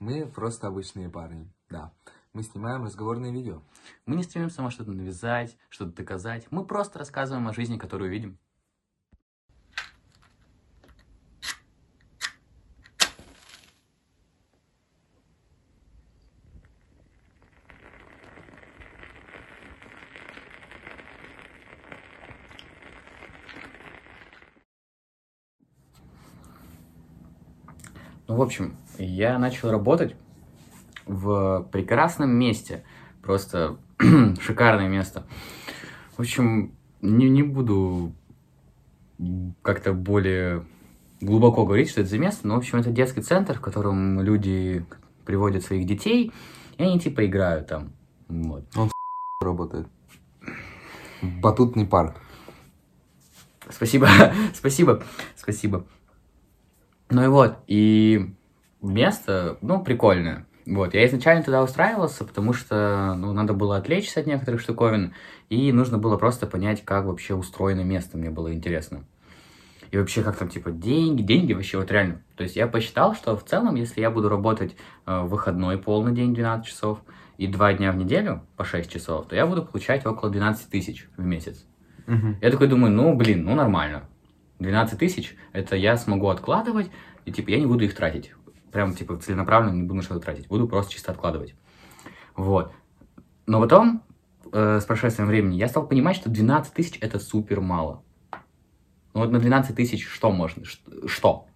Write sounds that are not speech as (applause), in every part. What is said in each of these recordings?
Мы просто обычные парни, да. Мы снимаем разговорные видео. Мы не стремимся вам что-то навязать, что-то доказать. Мы просто рассказываем о жизни, которую видим. Ну, в общем, я начал работать в прекрасном месте. Просто (clears throat) шикарное место. В общем, не, не буду как-то более глубоко говорить, что это за место, но, в общем, это детский центр, в котором люди приводят своих детей, и они типа играют там. Вот. (laughs) Работает. Батутный парк. Спасибо, (laughs) спасибо, спасибо. Ну и вот, и место, ну, прикольное. Вот, я изначально туда устраивался, потому что, ну, надо было отвлечься от некоторых штуковин, и нужно было просто понять, как вообще устроено место, мне было интересно. И вообще, как там, типа, деньги, деньги вообще, вот реально. То есть я посчитал, что в целом, если я буду работать э, выходной полный день 12 часов и два дня в неделю по 6 часов, то я буду получать около 12 тысяч в месяц. Мгм. Я такой думаю, ну, блин, ну, нормально. 12 тысяч, это я смогу откладывать, и, типа, я не буду их тратить. Прям, типа, целенаправленно не буду на что-то тратить. Буду просто чисто откладывать. Вот. Но потом, э, с прошествием времени, я стал понимать, что 12 тысяч это супер мало. Ну, вот на 12 тысяч что можно? Что?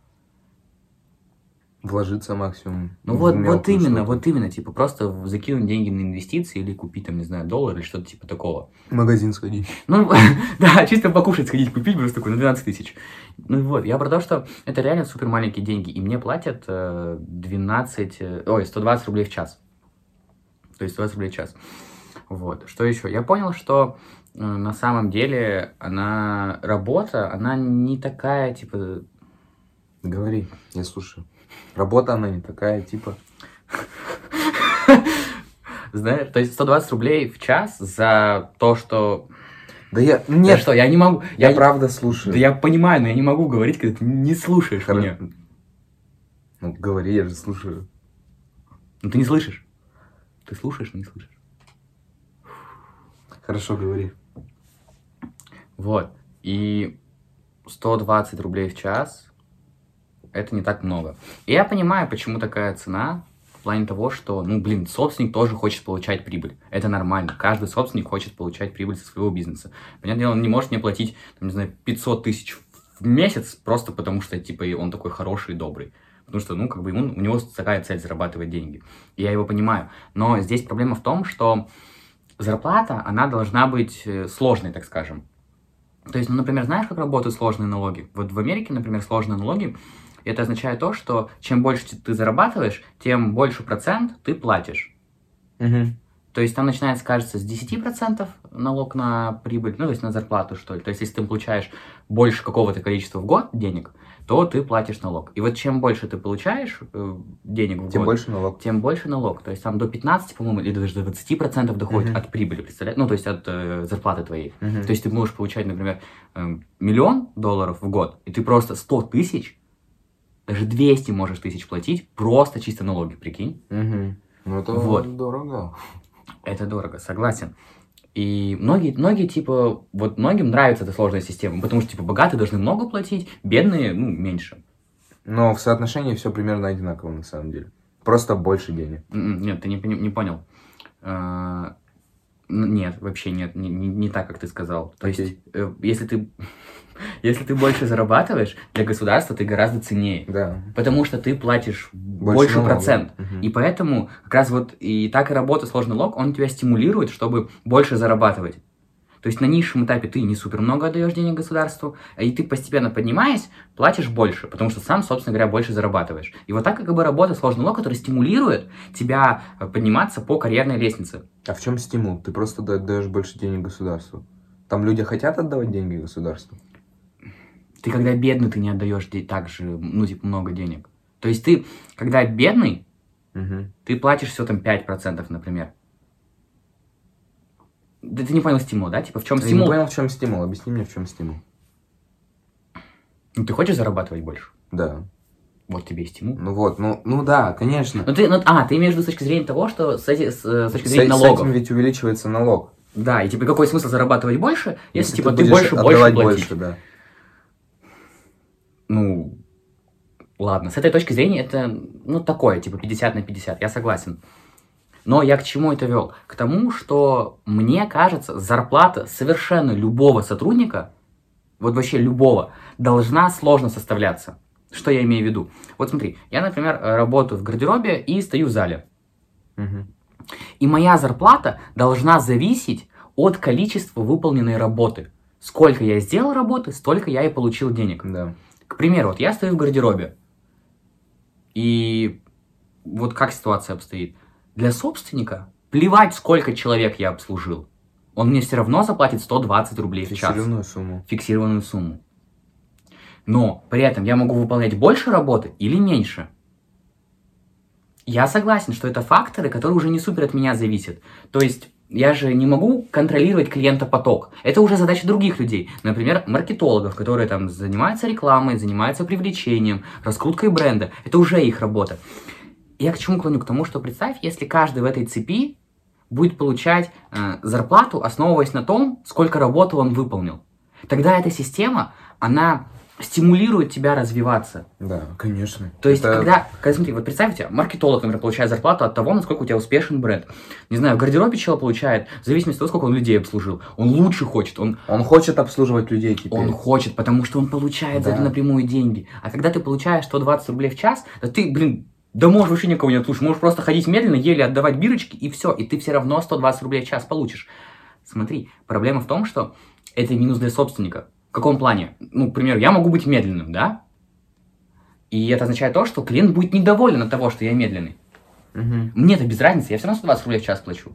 Вложиться максимум. Ну вот, вот именно, что-то. вот именно, типа, просто закинуть деньги на инвестиции или купить, там, не знаю, доллар или что-то типа такого. В магазин сходить. Ну, (laughs) да, чисто покушать сходить, купить просто такой на 12 тысяч. Ну вот, я про то, что это реально супер маленькие деньги, и мне платят э, 12, э, ой, 120 рублей в час. То есть 120 рублей в час. Вот, что еще? Я понял, что э, на самом деле она, работа, она не такая, типа, Говори, я слушаю. Работа она не такая, типа. знаешь, то есть 120 рублей в час за то, что... Да я... Я Нет, что, я не могу... я, Я, правда слушаю. Да я понимаю, но я не могу говорить, когда ты не слушаешь Хоро- меня. Ну, говори, я же слушаю. Ну ты не слышишь. Ты слушаешь, но не слышишь. Хорошо, говори. Вот. И 120 рублей в час это не так много. И я понимаю, почему такая цена в плане того, что, ну, блин, собственник тоже хочет получать прибыль. Это нормально. Каждый собственник хочет получать прибыль со своего бизнеса. Понятное дело, он не может мне платить, там, не знаю, 500 тысяч в месяц просто потому, что, типа, он такой хороший и добрый. Потому что, ну, как бы ему, у него такая цель зарабатывать деньги. И я его понимаю. Но здесь проблема в том, что зарплата, она должна быть э, сложной, так скажем. То есть, ну, например, знаешь, как работают сложные налоги? Вот в Америке, например, сложные налоги, это означает то, что чем больше ты- ты зарабатываешь, тем больше процент ты платишь. Мгм. То есть там начинается, кажется, с 10% налог на прибыль, ну, то есть на зарплату, что ли. То есть если ты получаешь больше какого-то количества в год денег, то ты платишь налог. И вот чем больше ты получаешь э, денег в Тем год, больше налог. тем больше налог. То есть там до 15, по-моему, или даже до 20% доходит Мгм. от прибыли, представляешь? Ну, то есть от э, зарплаты твоей. Мгм. То есть ты можешь получать, например, эм, миллион долларов в год, и ты просто 100 тысяч, даже 200 можешь тысяч платить, просто чисто налоги, прикинь. Мгм. Ну, это Вот. дорого. Это дорого, согласен. И многие, многие, типа, вот многим нравится эта сложная система, потому что, типа, богатые должны много платить, бедные, ну, меньше. Но в соотношении все примерно одинаково, на самом деле. Просто больше денег. М, Нет, ты не, пони- не понял. А, Нет, вообще нет, не, не- не так, как ты сказал. То Окей. есть, э, если ты, если ты больше зарабатываешь, для государства ты гораздо ценнее. Да. Потому что ты платишь больше, налогов. процент. Мгм. И поэтому как раз вот и так и работа сложный налог, он тебя стимулирует, чтобы больше зарабатывать. То есть на низшем этапе ты не супер много отдаешь денег государству, и ты постепенно поднимаясь, платишь больше, потому что сам, собственно говоря, больше зарабатываешь. И вот так как бы работает сложный налог, который стимулирует тебя э, подниматься по карьерной лестнице. А в чем стимул? Ты просто да- даешь больше денег государству. Там люди хотят отдавать деньги государству. Ты когда бедный, ты не отдаешь так же, ну, типа, много денег. То есть ты, когда бедный, Мгм. ты платишь все там 5%, например. Да ты не понял стимул, да? Типа, в чем Я не стимул? понял, в чем стимул. Объясни мне, в чем стимул. Ну, ты хочешь зарабатывать больше? Да. Вот тебе и стимул. Ну вот, ну, ну да, конечно. Ну ты, ну, а, ты имеешь в виду с точки зрения того, что с, эти- с, э, с точки С, зрения с налогов. этим ведь увеличивается налог. Да, и типа какой смысл зарабатывать больше, если, типа ты, будешь больше больше платить? больше, да. Ну, ладно, с этой точки зрения это, ну, такое, типа 50 на 50, я согласен. Но я к чему это вел? К тому, что мне кажется, зарплата совершенно любого сотрудника, вот вообще любого, должна сложно составляться. Что я имею в виду? Вот смотри, я, например, работаю в гардеробе и стою в зале. Мгм. И моя зарплата должна зависеть от количества выполненной работы. Сколько я сделал работы, столько я и получил денег. Да. К примеру, вот я стою в гардеробе. И вот как ситуация обстоит? Для собственника плевать, сколько человек я обслужил. Он мне все равно заплатит 120 рублей в час. Фиксированную сумму. Фиксированную сумму. Но при этом я могу выполнять больше работы или меньше. Я согласен, что это факторы, которые уже не супер от меня зависят. То есть я же не могу контролировать клиента поток. Это уже задача других людей. Например, маркетологов, которые там занимаются рекламой, занимаются привлечением, раскруткой бренда. Это уже их работа. Я к чему клоню? К тому, что представь, если каждый в этой цепи будет получать э, зарплату, основываясь на том, сколько работы он выполнил. Тогда эта система, она стимулирует тебя развиваться. Да, конечно. То есть, Это- когда, когда, смотри, вот представьте, маркетолог, например, получает зарплату от того, насколько у тебя успешен бренд. Не знаю, в гардеробе чел получает, в зависимости от того, сколько он людей обслужил. Он лучше хочет, он, Он хочет обслуживать людей теперь. он хочет, потому что он получает за это Да. напрямую деньги. А когда ты получаешь 120 рублей в час, да ты, блин, да можешь вообще никого не отслушать. Можешь просто ходить медленно, еле отдавать бирочки, и все. И ты все равно 120 рублей в час получишь. Смотри, проблема в том, что это минус для собственника. В каком плане? Ну, к примеру, я могу быть медленным, да? И это означает то, что клиент будет недоволен от того, что я медленный. Мгм. мне это без разницы, я все равно 120 рублей в час плачу.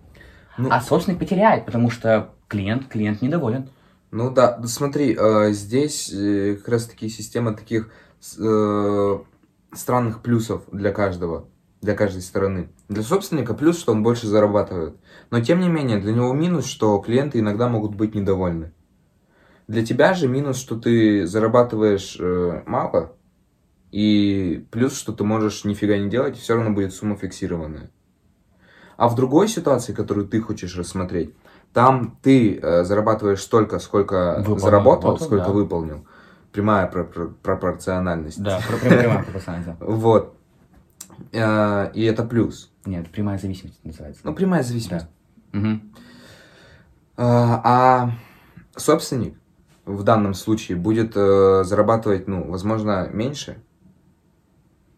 Ну, А собственник потеряет, потому что клиент, клиент недоволен. Ну да, смотри, э, здесь э, как раз таки система таких э, странных плюсов для каждого, для каждой стороны. Для собственника плюс, что он больше зарабатывает. Но тем не менее, для него минус, что клиенты иногда могут быть недовольны. Для тебя же минус, что ты зарабатываешь э, мало, и плюс, что ты можешь нифига не делать, все равно будет сумма фиксированная. А в другой ситуации, которую ты хочешь рассмотреть, там ты э, зарабатываешь столько, сколько Выполнил заработал, работу, сколько да. выполнил. Прямая пропор- пропорциональность. Да, прямая пропорциональность. (laughs) Вот. Э, и это плюс. Нет, прямая зависимость называется. Ну, прямая зависимость. А, а собственник в данном случае будет э, зарабатывать, ну, возможно, меньше.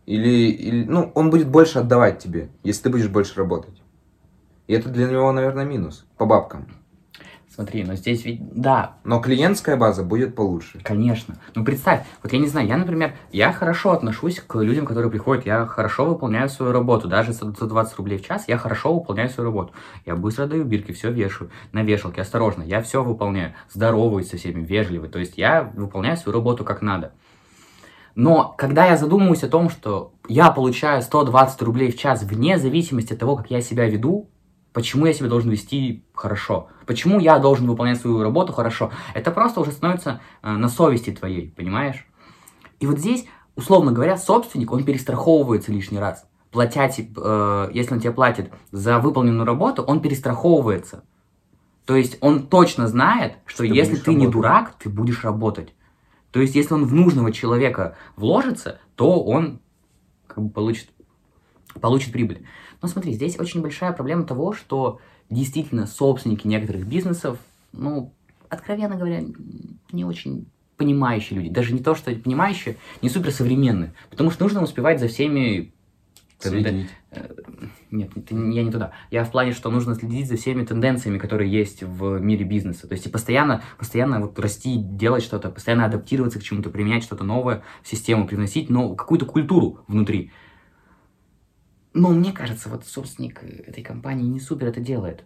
Или, или, ну, он будет больше отдавать тебе, если ты будешь больше работать. И это для него, наверное, минус по бабкам. Смотри, но здесь ведь, да, Но клиентская база будет получше. Конечно. Ну, представь, вот я не знаю, я, например, я хорошо отношусь к людям, которые приходят, я хорошо выполняю свою работу, даже за 120 рублей в час я хорошо выполняю свою работу. Я быстро даю бирки, все вешаю, на вешалке, осторожно, я все выполняю, здороваюсь со всеми, вежливый, то есть я выполняю свою работу как надо. Но когда я задумываюсь о том, что я получаю 120 рублей в час вне зависимости от того, как я себя веду, почему я себя должен вести хорошо, почему я должен выполнять свою работу хорошо, это просто уже становится э, на совести твоей, понимаешь? И вот здесь, условно говоря, собственник, он перестраховывается лишний раз. Платя, э, если он тебе платит за выполненную работу, он перестраховывается. То есть он точно знает, что ты если ты не работать. дурак, ты будешь работать. То есть если он в нужного человека вложится, то он как бы получит, получит прибыль. Но смотри, здесь очень большая проблема того, что действительно собственники некоторых бизнесов, ну, откровенно говоря, не очень понимающие люди. Даже не то, что понимающие, не суперсовременные. Потому что нужно успевать за всеми... Следить. Нет, это не- я не туда. Я в плане, что нужно следить за всеми тенденциями, которые есть в мире бизнеса. То есть и постоянно, постоянно вот расти, делать что-то, постоянно адаптироваться к чему-то, применять что-то новое в систему, привносить ну, какую-то культуру внутри. Но мне кажется, вот собственник этой компании не супер это делает.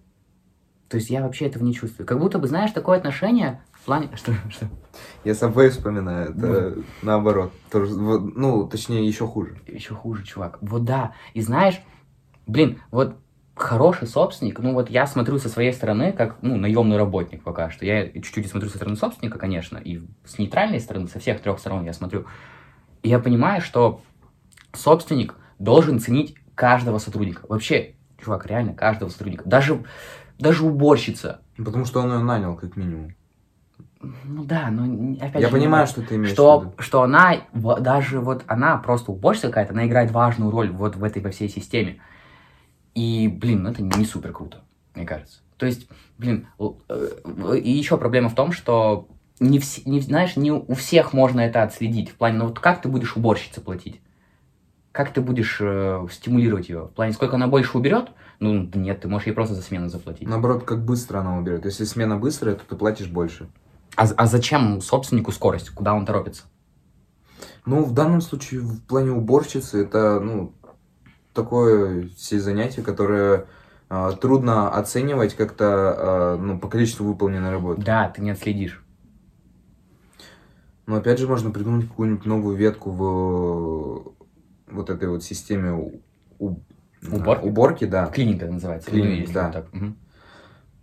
То есть я вообще этого не чувствую. Как будто бы, знаешь, такое отношение в плане... (laughs) Что? что? Я Subway вспоминаю, это наоборот. Тоже, вот, ну, точнее, еще хуже. Еще хуже, чувак. Вот да. И знаешь, блин, вот хороший собственник, ну вот я смотрю со своей стороны, как, ну, наемный работник пока что. Я чуть-чуть смотрю со стороны собственника, конечно, и с нейтральной стороны, со всех трех сторон я смотрю. И я понимаю, что собственник должен ценить каждого сотрудника. Вообще, чувак, реально каждого сотрудника. Даже, даже уборщица. Потому что он ее нанял, как минимум. Ну да, но опять Я же, понимаю, ну, что ты имеешь в что, виду. что она, в- даже вот она просто уборщица какая-то, она играет важную роль вот в этой, во всей системе. И, блин, ну это не супер круто, мне кажется. То есть, блин, э, и еще проблема в том, что не, вс- не, знаешь, не у всех можно это отследить. В плане, ну вот как ты будешь уборщице платить? Как ты будешь э, стимулировать ее? В плане, сколько она больше уберет? Ну, нет, ты можешь ей просто за смену заплатить. Наоборот, как быстро она уберет. Если смена быстрая, то ты платишь больше. А, а зачем собственнику скорость? Куда он торопится? Ну, в данном случае, в плане уборщицы, это, ну, такое все занятие, которое а, трудно оценивать как-то, а, ну, по количеству выполненной работы. Да, ты не отследишь. Но опять же, можно придумать какую-нибудь новую ветку в вот этой вот системе у- Уборки? уборки, да. Клининг это называется. Ну, если да. так.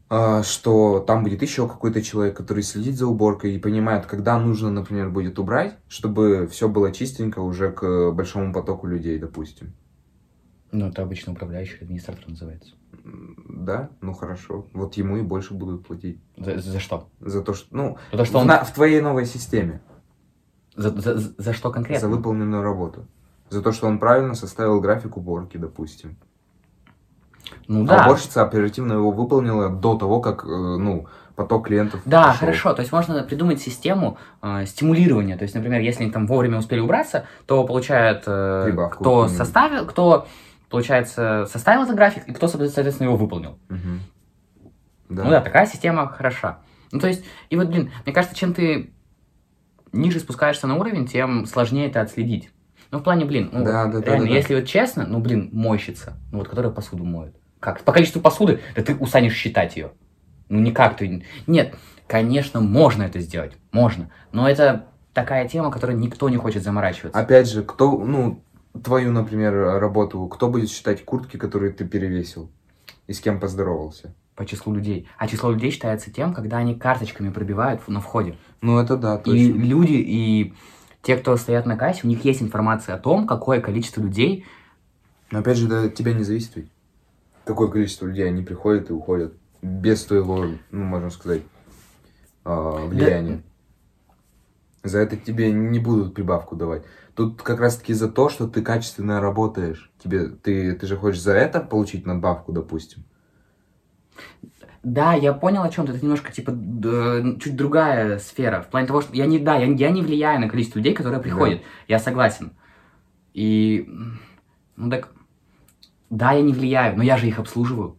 А, что там будет еще какой-то человек, который следит за уборкой и понимает, когда нужно, например, будет убрать, чтобы все было чистенько уже к большому потоку людей, допустим. Ну, это обычно управляющий администратор называется. Да, ну хорошо. Вот ему и больше будут платить. За, за что? За то, что, ну, За то, что в, он... на- в твоей новой системе. За- за- за что конкретно? За выполненную работу. За то, что он правильно составил график уборки, допустим. Ну А да. уборщица оперативно его выполнила до того, как, э, ну, поток клиентов Да, пошел. хорошо. То есть можно придумать систему э, стимулирования. То есть, например, если они там вовремя успели убраться, то получает э, Прибавку кто выполнили. составил, кто, получается, составил этот график, и кто, соответственно, его выполнил. Мгм. Да. Ну да, такая система хороша. Ну, то есть, и вот, блин, мне кажется, чем ты ниже спускаешься на уровень, тем сложнее это отследить. Ну, в плане, блин, ну, Да, да, реально, да, да. если вот честно, ну, блин, мойщица, ну, вот, которая посуду моет. Как? По количеству посуды, да ты устанешь считать ее. Ну, никак ты... Нет, конечно, можно это сделать, можно. Но это такая тема, которой никто не хочет заморачиваться. Опять же, кто, ну, твою, например, работу, кто будет считать куртки, которые ты перевесил? И с кем поздоровался? По числу людей. А число людей считается тем, когда они карточками пробивают на входе. Ну, это да, И точно. люди, и те, кто стоят на кассе, у них есть информация о том, какое количество людей. Но опять же, да, от тебя не зависит ведь. Какое количество людей, они приходят и уходят. Без твоего, ну, можно сказать, а, влияния. За это тебе не будут прибавку давать. Тут как раз-таки за то, что ты качественно работаешь. Тебе, ты, ты же хочешь за это получить надбавку, допустим. Да, я понял о чем ты. Это немножко типа д- чуть другая сфера. В плане того, что я не, да, я, я не влияю на количество людей, которые приходят. Я согласен. И ну так, да, я не влияю, но я же их обслуживаю.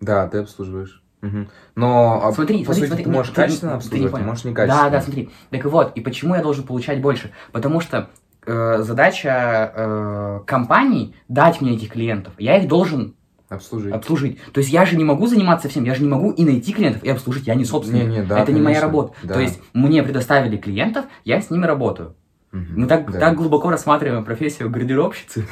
Да, ты обслуживаешь. Мгм. Но, а, Смотри, по смотри, сути, смотри, ты ну, можешь ты- качественно ты не обслуживать, а понял. можешь некачественно. Да, да, смотри. Так вот, и почему я должен получать больше? Потому что э, задача э, компаний дать мне этих клиентов. Я их должен Обслужить. обслужить. То есть я же не могу заниматься всем, я же не могу и найти клиентов, и обслужить. Я не собственник. Не-не, да, это не моя конечно, работа. да. То есть мне предоставили клиентов, я с ними работаю. Мгм. Мы так, Да. так глубоко рассматриваем профессию гардеробщицы.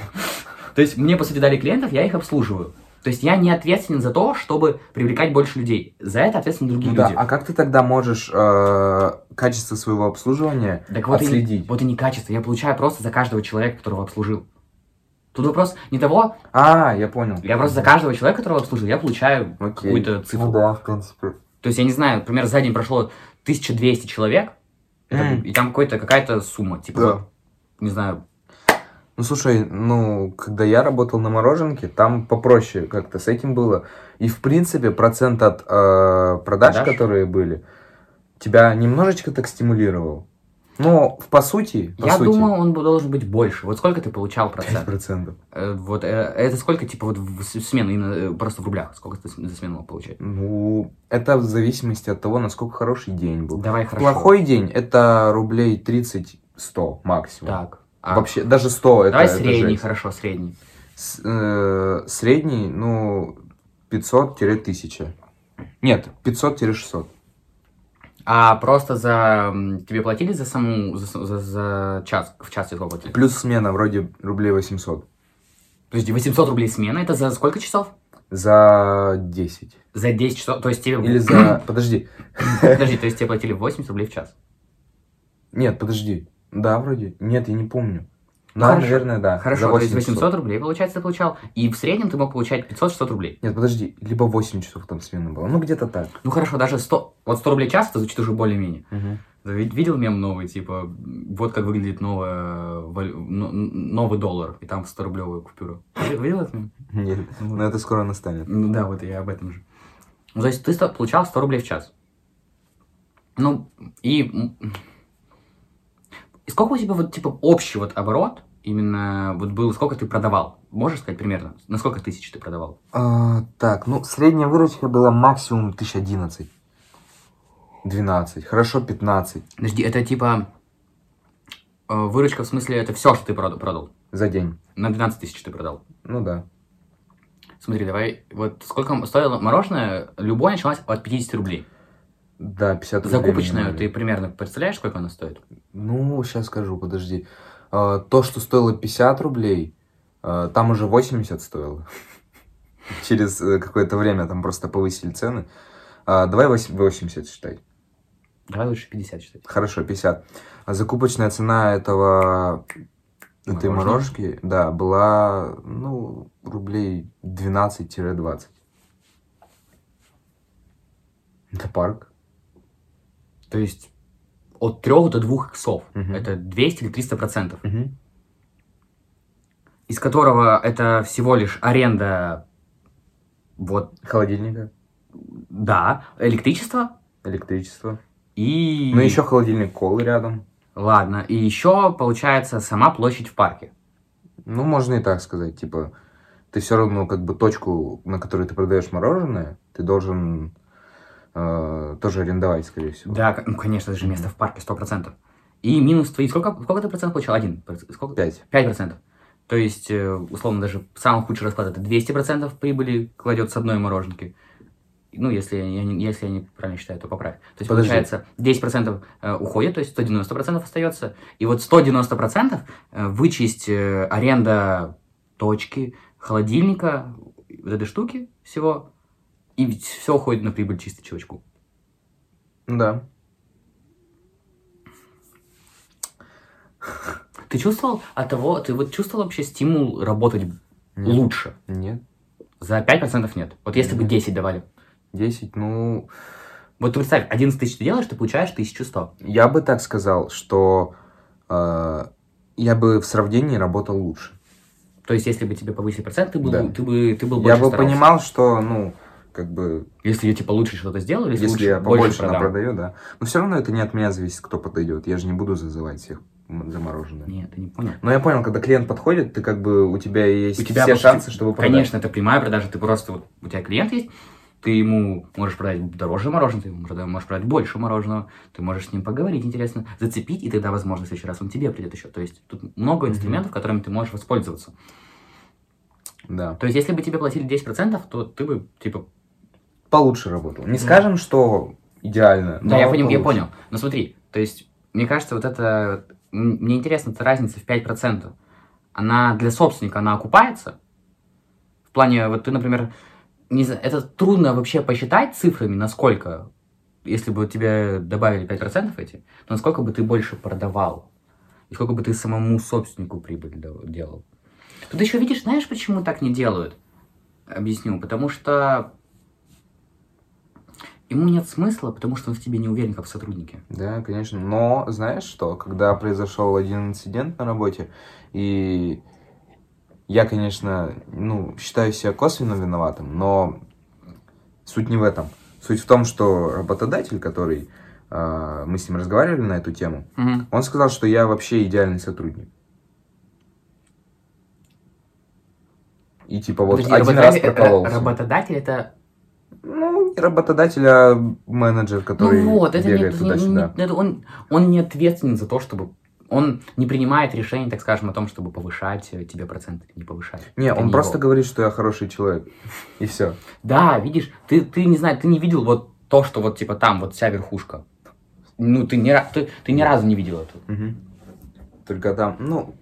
То есть мне, по сути, дали клиентов, я их обслуживаю. То есть я не ответственен за то, чтобы привлекать больше людей. За это ответственны другие Ну да, люди. а как ты тогда можешь э, качество своего обслуживания Так вот и, отследить? вот и не качество. Я получаю просто за каждого человека, которого обслужил. Тут вопрос не того, А, я понял. я просто за каждого человека, которого обслужил, я получаю какую-то цифру. Ну да, в принципе. То есть, я не знаю, например, за день прошло 1200 человек, и там какой-то, какая-то сумма, типа, Да. не знаю, Ну слушай, ну, когда я работал на мороженке, там попроще как-то с этим было. И в принципе процент от э, продаж, Продаж? которые были, тебя немножечко так стимулировал. Но в- по сути, по я сути, думаю, он должен быть больше. Вот сколько ты получал 5%. процент? процентов. Э, Вот, э, это сколько, типа, вот в смену, именно э, просто в рублях, сколько ты за смену мог получать? Ну, это в зависимости от того, насколько хороший день был. Давай хорошо. Плохой день это рублей 30-100 максимум. Так. а Вообще, даже 100 это, давай это средний, жесть. хорошо, средний. С- э, средний, ну, 500-1000. Нет, 500-600. А просто за... Тебе платили за саму... За, за- за час? В час тебе сколько платили? Плюс смена вроде рублей 800. Подожди, 800 рублей смена, это за сколько часов? За 10. За 10 часов? То есть тебе... Или за... (clears throat) Подожди. Подожди, то есть тебе платили 80 рублей в час? Нет, подожди. Да, вроде. Нет, я не помню. Да, хорошо. наверное, да. Хорошо, то есть 8 часов. 800 рублей, получается, ты получал, и в среднем ты мог получать 500-600 рублей. Нет, подожди, либо 8 часов там смена была. Ну, где-то так. Ну хорошо, даже 100, вот 100 рублей в час, это звучит уже более-менее. Вид- видел мем новый, типа, вот как выглядит новая, но- новый доллар, и там 100-рублевая купюра. Ви- Видел этот мем? Нет, Вот. но это скоро настанет. Ну да, вот я об этом же. Ну, то есть ты получал 100 рублей в час. Ну, и... и сколько у тебя вот, типа, общий вот оборот, именно вот был, сколько ты продавал? Можешь сказать примерно? На сколько тысяч ты продавал? А, так, ну, средняя выручка была максимум 1011. 12, хорошо 15 Подожди, это типа... э, Выручка, в смысле, это все, что ты прода- продал? за день. На 12 тысяч ты продал. Ну да. Смотри, давай, вот сколько стоило мороженое, любое началось от 50 рублей. Да, 50 рублей Закупочное, минимально. ты примерно представляешь, сколько оно стоит? Ну, сейчас скажу, подожди. А, то, что стоило 50 рублей, а, там уже 80 стоило. (laughs) Через э, какое-то время там просто повысили цены. А, давай вось- 80 считай. Давай лучше 50 считать. Хорошо, 50. А закупочная цена этого этой морожки, да, была, ну, рублей 12-20. Это парк. То есть от 3 до 2 иксов. Мгм. Это 200 или 300 процентов. Мгм. Из которого это всего лишь аренда, вот, Холодильника, да, электричество электричество. и... Ну, еще холодильник колы рядом. Ладно, и еще, получается, сама площадь в парке. Ну, можно и так сказать, типа, ты все равно, как бы, точку, на которой ты продаешь мороженое, ты должен э, тоже арендовать, скорее всего. Да, ну, конечно, это же место в парке, 100%. И минус твои... Сколько, сколько ты процентов получал? Один? Сколько? Пять. 5%. То есть, э, условно, даже самый худший расклад это 200% прибыли кладет с одной мороженки. Ну, если я, не, если я не правильно считаю, то поправь. То есть, Подожди. получается, 10% э, уходит, то есть 190% остается. И вот 190% э, вычесть аренда точки, холодильника, вот этой штуки всего, и ведь все уходит на прибыль чисто чувачку. Да. (laughs) Ты чувствовал от того, ты вот чувствовал вообще стимул работать Нет. лучше? Нет. За 5% нет. Вот если бы Нет. 10 давали. 10, ну, Вот ты представь, 11 тысяч ты делаешь, ты получаешь 1100. я бы так сказал, что э, я бы в сравнении работал лучше. То есть, если бы тебе повысили процент, ты был, Да. ты бы, ты был я больше бы старался. понимал, что, ну, как бы, Если я, типа, лучше что-то сделал, или если, лучше, я больше побольше продам? напродаю, да. Но все равно это не от меня зависит, кто подойдет. Я же не буду зазывать всех м, за мороженое. Нет, ты не понял. Но я понял, когда клиент подходит, ты как бы, у тебя есть У тебя все шансы, чтобы продать. Конечно, это прямая продажа. Ты просто, вот, у тебя клиент есть, ты ему можешь продать дороже мороженое, ты ему можешь продать больше мороженого, ты можешь с ним поговорить интересно, зацепить, и тогда, возможно, в следующий раз он тебе придет еще. То есть, тут много инструментов, которыми ты можешь воспользоваться. Да. То есть, если бы тебе платили 10%, то ты бы, типа, Получше работал. Не Да. скажем, что идеально. Да, я понял, я понял. Но смотри, то есть, мне кажется, вот это... Мне интересно, эта разница в 5%. Она для собственника, она окупается? В плане, вот ты, например, не знаю, это трудно вообще посчитать цифрами, насколько, если бы тебе добавили 5% эти, то насколько бы ты больше продавал? И сколько бы ты самому собственнику прибыль делал? Тут еще видишь, знаешь, почему так не делают? Объясню. Потому что ему нет смысла, потому что он в тебе не уверен, как в сотруднике. Да, конечно. Но знаешь что, когда произошел один инцидент на работе, и я, конечно, ну, считаю себя косвенно виноватым, но суть не в этом. Суть в том, что работодатель, который а, мы с ним разговаривали на эту тему, Мгм. он сказал, что я вообще идеальный сотрудник. И типа вот Подожди, один раз э, прокололся. Работодатель это... Ну, не работодатель, а менеджер, который ну вот, это, не, бегает не- туда-сюда. не- это он, он не ответственен за то, чтобы... Он не принимает решений, так скажем, о том, чтобы повышать тебе проценты, не повышать. Не, Это он не просто его. говорит, что я хороший человек. И все. Да, видишь, ты, ты не знаю, ты не видел вот то, что вот типа там, вот вся верхушка. Ну, ты ни, ра- ты, ты ни разу не видел это. Только там, ну,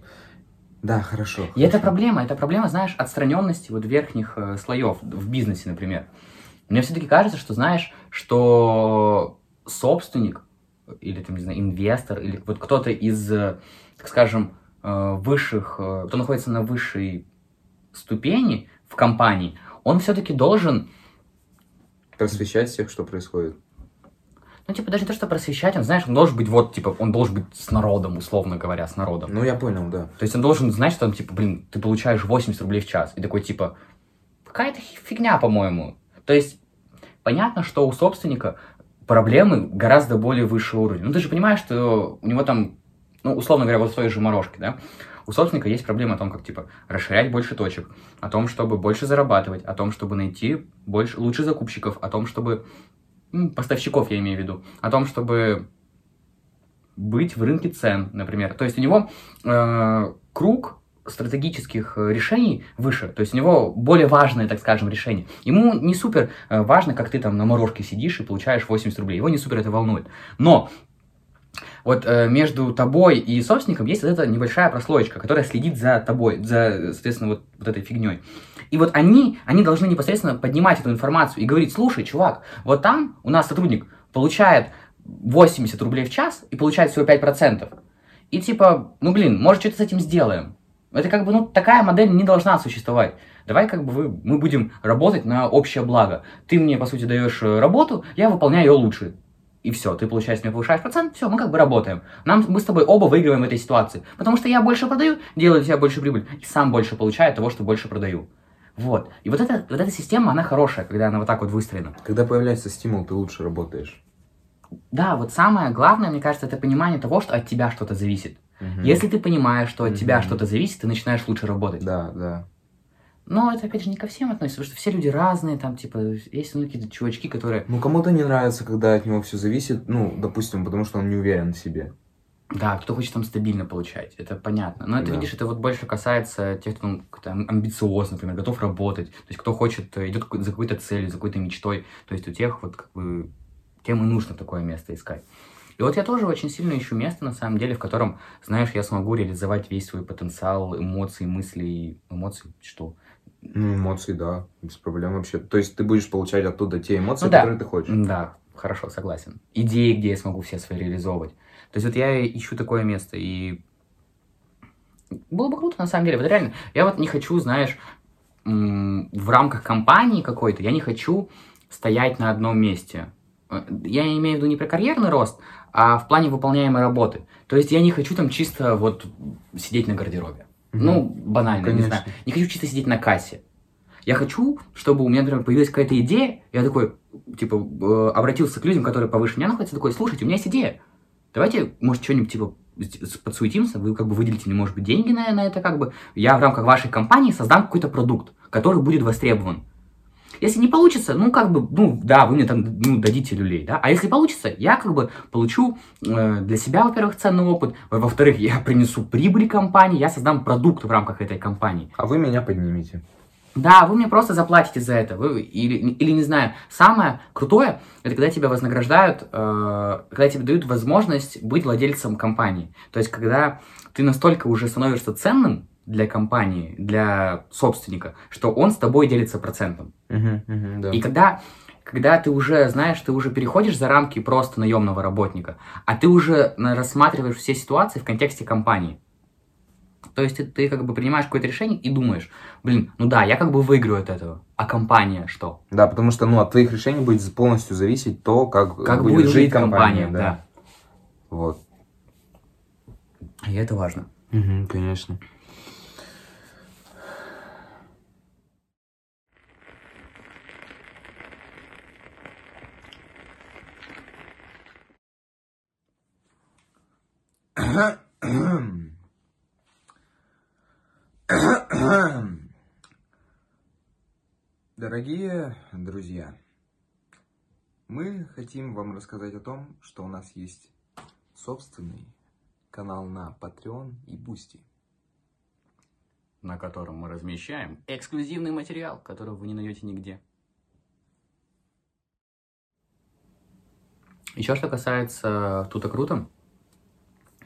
да, хорошо. И это хорошо. проблема, это проблема, знаешь, отстраненности вот верхних э, слоев в бизнесе, например. Мне все-таки кажется, что, знаешь, что собственник или, там, не знаю, инвестор, или вот кто-то из, так скажем, э, высших, э, кто находится на высшей ступени в компании, он все-таки должен, Просвещать всех, что происходит. ну, типа, даже не то, что просвещать, он, знаешь, он должен быть вот, типа, он должен быть с народом, условно говоря, с народом. Ну, я понял, да. То есть он должен знать, что там, типа, блин, ты получаешь 80 рублей в час. И такой, типа, какая-то фигня, по-моему. То есть, понятно, что у собственника проблемы гораздо более высшего уровня. Ну, ты же понимаешь, что у него там, ну, условно говоря, вот в той же морожке, да, у собственника есть проблема о том, как, типа, расширять больше точек, о том, чтобы больше зарабатывать, о том, чтобы найти больше, лучше закупщиков, о том, чтобы... м, Поставщиков, я имею в виду. О том, чтобы быть в рынке цен, например. То есть у него э, круг стратегических э, решений выше, то есть у него более важное, так скажем, решение. Ему не супер э, важно, как ты там на морожке сидишь и получаешь 80 рублей, его не супер это волнует. Но вот э, между тобой и собственником есть вот эта небольшая прослоечка, которая следит за тобой, за, соответственно, вот, вот этой фигней. И вот они, они должны непосредственно поднимать эту информацию и говорить, слушай, чувак, вот там у нас сотрудник получает 80 рублей в час и получает всего 5%. И типа, ну блин, может что-то с этим сделаем. Это как бы, ну, такая модель не должна существовать. Давай как бы вы, мы будем работать на общее благо. Ты мне, по сути, даешь э, работу, я выполняю ее лучше. И все, ты, получается, мне повышаешь процент, все, мы как бы работаем. Нам, мы с тобой оба выигрываем в этой ситуации. Потому что я больше продаю, делаю для тебя больше прибыль, и сам больше получаю от того, что больше продаю. Вот. И вот, эта вот эта система, она хорошая, когда она вот так вот выстроена. Когда появляется стимул, ты лучше работаешь. Да, вот самое главное, мне кажется, это понимание того, что от тебя что-то зависит. Мгм. Если ты понимаешь, что от тебя Мгм. что-то зависит, ты начинаешь лучше работать. Да, да. Но это, опять же, не ко всем относится, потому что все люди разные, там, типа, есть ну, какие-то чувачки, которые... Ну, кому-то не нравится, когда от него все зависит, ну, допустим, потому что он не уверен в себе. Да, кто хочет там стабильно получать, это понятно. Но это, Да. видишь, это вот больше касается тех, кто ну, как-то ам- амбициозно, например, готов работать. То есть, кто хочет, э, идет за какой-то целью, за какой-то мечтой. То есть, у тех вот как бы... Тем и нужно такое место искать. И вот я тоже очень сильно ищу место, на самом деле, в котором, знаешь, я смогу реализовать весь свой потенциал эмоций, мыслей, эмоций, что? Ну, эмоции, да, без проблем вообще. То есть ты будешь получать оттуда те эмоции, Ну да. которые ты хочешь. Да, хорошо, согласен. Идеи, где я смогу все свои реализовывать. То есть вот я ищу такое место, и было бы круто, на самом деле. Вот реально, я вот не хочу, знаешь, в рамках компании какой-то, я не хочу стоять на одном месте. Э, Я имею в виду не про карьерный рост, а в плане выполняемой работы. То есть я не хочу там чисто вот сидеть на гардеробе. Мгм. Ну, банально, не Конечно. знаю. Не хочу чисто сидеть на кассе. Я хочу, чтобы у меня, например, появилась какая-то идея, я такой, типа, э, обратился к людям, которые повыше меня находятся, такой, слушайте, у меня есть идея. Давайте, может, что-нибудь, типа, подсуетимся, вы как бы выделите мне, может быть, деньги на, на это, как бы. Я в рамках вашей компании создам какой-то продукт, который будет востребован. Если не получится, ну, как бы, ну, да, вы мне там, ну, дадите люлей, да. А если получится, я, как бы, получу э, для себя, во-первых, ценный опыт, во- во-вторых, я принесу прибыль компании, я создам продукт в рамках этой компании. А вы меня поднимете. Да, вы мне просто заплатите за это. Вы, или, или не знаю, самое крутое, это когда тебя вознаграждают, э, когда тебе дают возможность быть владельцем компании. То есть, когда ты настолько уже становишься ценным для компании, для собственника, что он с тобой делится процентом. Мгм, мгм, да. И когда, когда ты уже, знаешь, ты уже переходишь за рамки просто наемного работника, а ты уже рассматриваешь все ситуации в контексте компании. То есть ты, ты как бы принимаешь какое-то решение и думаешь, блин, ну да, я как бы выиграю от этого, а компания что? Да, потому что, ну, от твоих решений будет полностью зависеть то, как, Как будет, жить компания, да. Вот. И это важно. Мгм, конечно. Дорогие друзья, мы хотим вам рассказать о том, что у нас есть собственный канал на Patreon и Boosty. На котором мы размещаем эксклюзивный материал, который вы не найдете нигде. Еще что касается Тута Круто,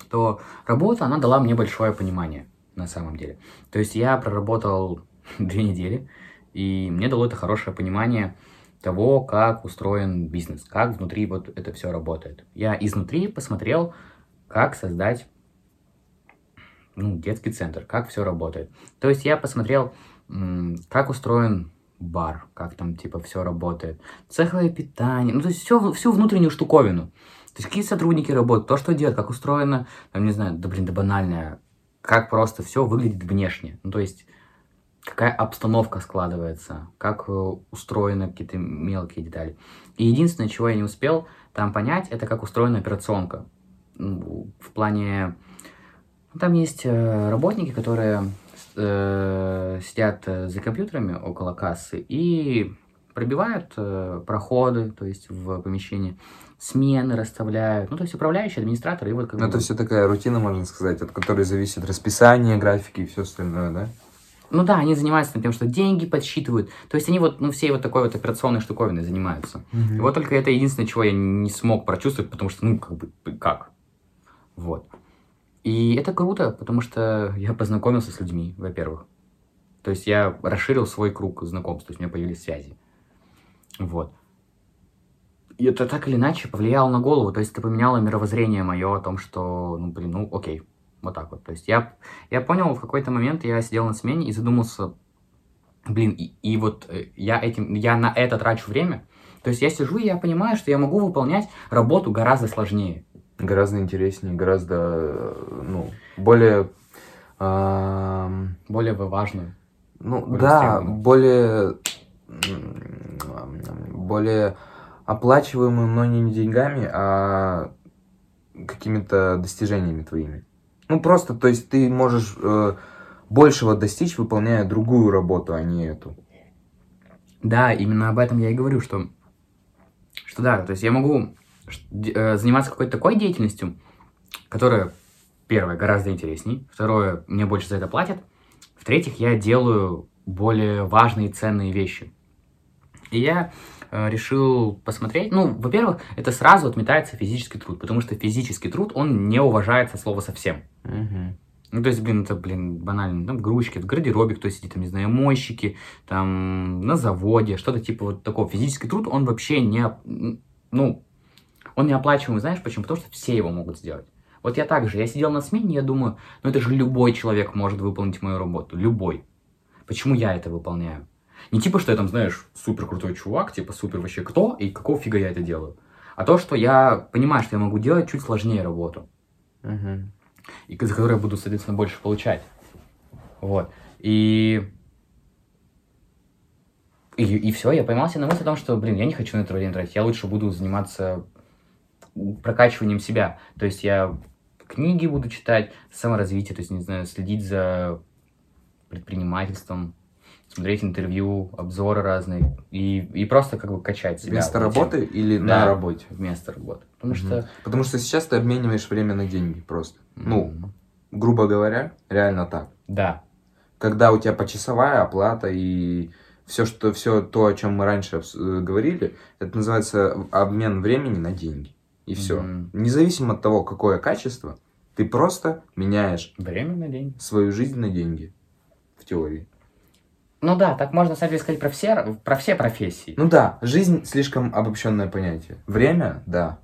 то работа, она дала мне большое понимание, на самом деле. То есть я проработал (laughs) две недели, и мне дало это хорошее понимание того, как устроен бизнес, как внутри вот это все работает. Я изнутри посмотрел, как создать ну, детский центр, как все работает. То есть я посмотрел, как устроен бар, как там, типа, все работает. Цеховое питание, ну, то есть все, всю внутреннюю штуковину. То есть какие сотрудники работают, то, что делают, как устроено, там, не знаю, да, блин, да банальное, как просто все выглядит внешне. Ну, то есть какая обстановка складывается, как э, устроены какие-то мелкие детали. И единственное, чего я не успел там понять, это как устроена операционка. Ну, В плане... ну, Там есть э, работники, которые э, сидят э, за компьютерами около кассы и пробивают э, проходы, то есть в помещении, смены расставляют, ну, то есть управляющие, администраторы, и вот как Ну, бы это все такая рутина, можно сказать, от которой зависит расписание, графики и все остальное, да? Ну да, они занимаются тем, что деньги подсчитывают. То есть они вот, ну, всей вот такой вот операционной штуковиной занимаются. И вот только это единственное, чего я не смог прочувствовать, потому что, ну, как бы, как? Вот. И это круто, потому что я познакомился с людьми, во-первых. То есть я расширил свой круг знакомств, то есть у меня появились связи. Вот. И это так или иначе повлияло на голову, то есть это поменяло мировоззрение мое о том, что, ну, блин, ну, окей, вот так вот. То есть я, я понял, в какой-то момент я сидел на смене и задумался, блин, и, и вот э, я этим, я на это трачу время. То есть я сижу и я понимаю, что я могу выполнять работу гораздо сложнее. Гораздо интереснее, гораздо, э, ну, более... ам, Более важную. Ну, Более да, более, более оплачиваемым, но не деньгами, а какими-то достижениями твоими. Ну, просто, то есть ты можешь э, большего достичь, выполняя другую работу, а не эту. Да, именно об этом я и говорю, что, что да, то есть я могу э, заниматься какой-то такой деятельностью, которая, первое, гораздо интересней, второе, мне больше за это платят, в-третьих, я делаю более важные и ценные вещи. И я решил посмотреть, ну, во-первых, это сразу отметается физический труд, потому что физический труд, он не уважается слова совсем. Ну, то есть, блин, это, блин, банально, там, грузчики, в гардеробе кто сидит, там, не знаю, мойщики, там, на заводе, что-то типа вот такого. Физический труд, он вообще не, ну, он не оплачиваемый, знаешь почему? Потому что все его могут сделать. Вот я так же, я сидел на смене, я думаю, ну, это же любой человек может выполнить мою работу, любой. Почему я это выполняю? Не типа, что я там, знаешь, супер крутой чувак, типа супер вообще кто, и какого фига я это делаю. А то, что я понимаю, что я могу делать чуть сложнее работу Мгм. и за которые я буду, соответственно, больше получать. Вот. И... И, и все, я поймался на мысли о том, что, блин, я не хочу на это время тратить, я лучше буду заниматься прокачиванием себя. То есть я книги буду читать, саморазвитие, то есть, не знаю, следить за предпринимательством, смотреть интервью, обзоры разные, и, и просто как бы качать себя. Вместо работы или Да. на работе? Вместо работы. Потому Мгм. что... Потому что сейчас ты обмениваешь время на деньги просто. Ну, м, грубо говоря, реально так. Да. когда у тебя почасовая оплата и все, что все то, о чем мы раньше э, говорили, это называется обмен времени на деньги. И все. Мгм. Независимо от того, какое качество, ты просто меняешь Время на день. свою жизнь на деньги. В теории. Ну да, так можно, на самом деле, сказать про все, про все профессии. Ну да, жизнь слишком обобщенное понятие. Время, да.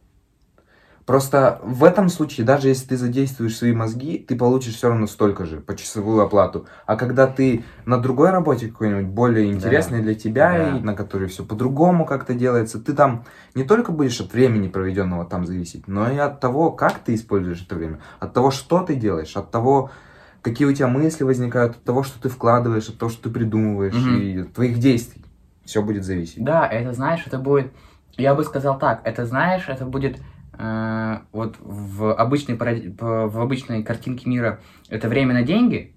Просто в этом случае, даже если ты задействуешь свои мозги, ты получишь все равно столько же, почасовую оплату. А когда ты на другой работе какой-нибудь, более интересной для тебя, Да. и на которой все по-другому как-то делается, ты там не только будешь от времени, проведенного там, зависеть, но и от того, как ты используешь это время, от того, что ты делаешь, от того, какие у тебя мысли возникают, от того, что ты вкладываешь, от того, что ты придумываешь, Мгм. и от твоих действий. Все будет зависеть. Да, это, знаешь, это будет... Я бы сказал так, это, знаешь, это будет... э, вот в обычной, в обычной картинке мира это время на деньги,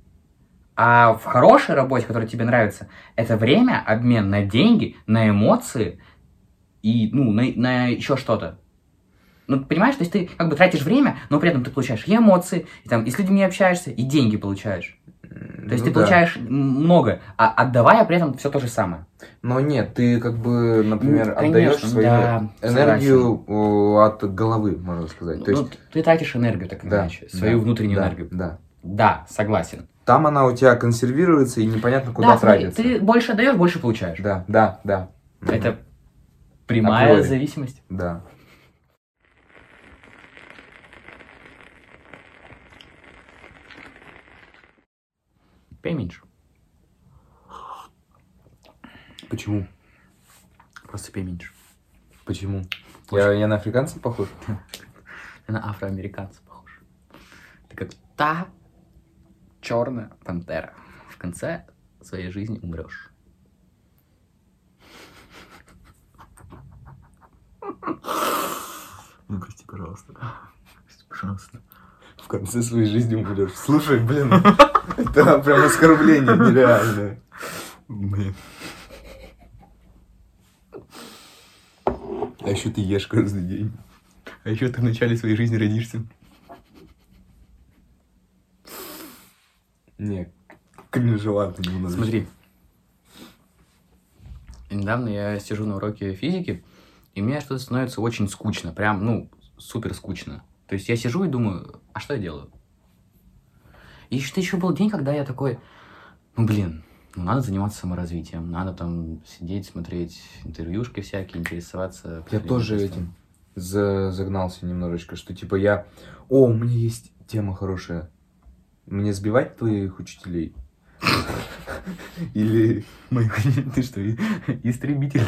а в хорошей работе, которая тебе нравится, это время, обмен на деньги, на эмоции и, ну, на, на еще что-то. Ну, понимаешь, то есть ты как бы тратишь время, но при этом ты получаешь и эмоции, и, там, и с людьми общаешься, и деньги получаешь. То есть Ну ты да. получаешь много, а отдавая при этом все то же самое. Но нет, ты как бы, например, Ну, отдаешь конечно, свою да, энергию о, от головы, можно сказать. То ну, есть, ты тратишь энергию, так да, иначе, свою да, внутреннюю да, энергию. Да. Да, согласен. Там она у тебя консервируется и непонятно куда да, тратится. ты больше отдаешь, больше получаешь. Да, да, да. Это прямая зависимость. Да. Пей меньше. Почему? Просто пей меньше. Почему? Я, я на африканца похож? Ты на афроамериканца похож. Ты как та черная пантера. В конце своей жизни умрешь. Ну, прости, пожалуйста. Пожалуйста. В конце своей жизни умрешь. Слушай, блин, (laughs) это прям оскорбление нереальное. Блин. А еще ты ешь каждый день. А еще ты в начале своей жизни родишься. Не, кринжевато немножечко. Смотри. Недавно я сижу на уроке физики, и мне что-то становится очень скучно. Прям, ну, супер скучно. То есть я сижу и думаю, а что я делаю? И что еще был день, когда я такой, ну, блин, ну, надо заниматься саморазвитием, надо там сидеть, смотреть интервьюшки всякие, интересоваться. Я тоже этим за- загнался немножечко, что типа я... О, у меня есть тема хорошая. Мне сбивать твоих учителей? Или... Мой- Ты что, истребитель?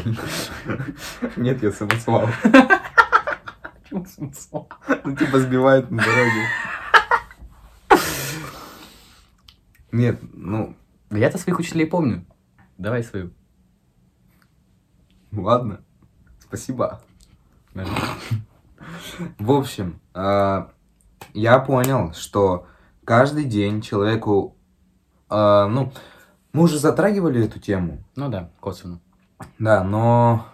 Нет, я самосвал. Почему смысл? Ну, типа сбивают на дороге. Нет, ну, я-то своих учителей помню. Давай свою. ладно. Спасибо. В общем, а, я понял, что каждый день человеку, а, ну, мы уже затрагивали эту тему, Ну да, косвенно. да, но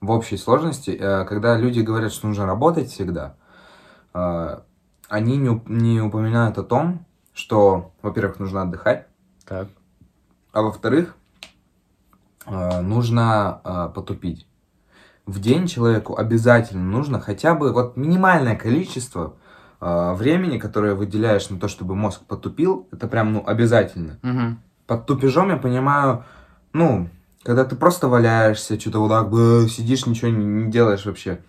в общей сложности, э, когда люди говорят, что нужно работать всегда, а, они не упоминают о том, что, во-первых, нужно отдыхать, Так. а во-вторых, а, нужно а, потупить. В день человеку обязательно нужно хотя бы вот минимальное количество а, времени, которое выделяешь на то, чтобы мозг потупил, это прям, ну, обязательно. Угу. Под тупежом я понимаю, ну, когда ты просто валяешься, что-то вот так бы сидишь, ничего не, не делаешь вообще.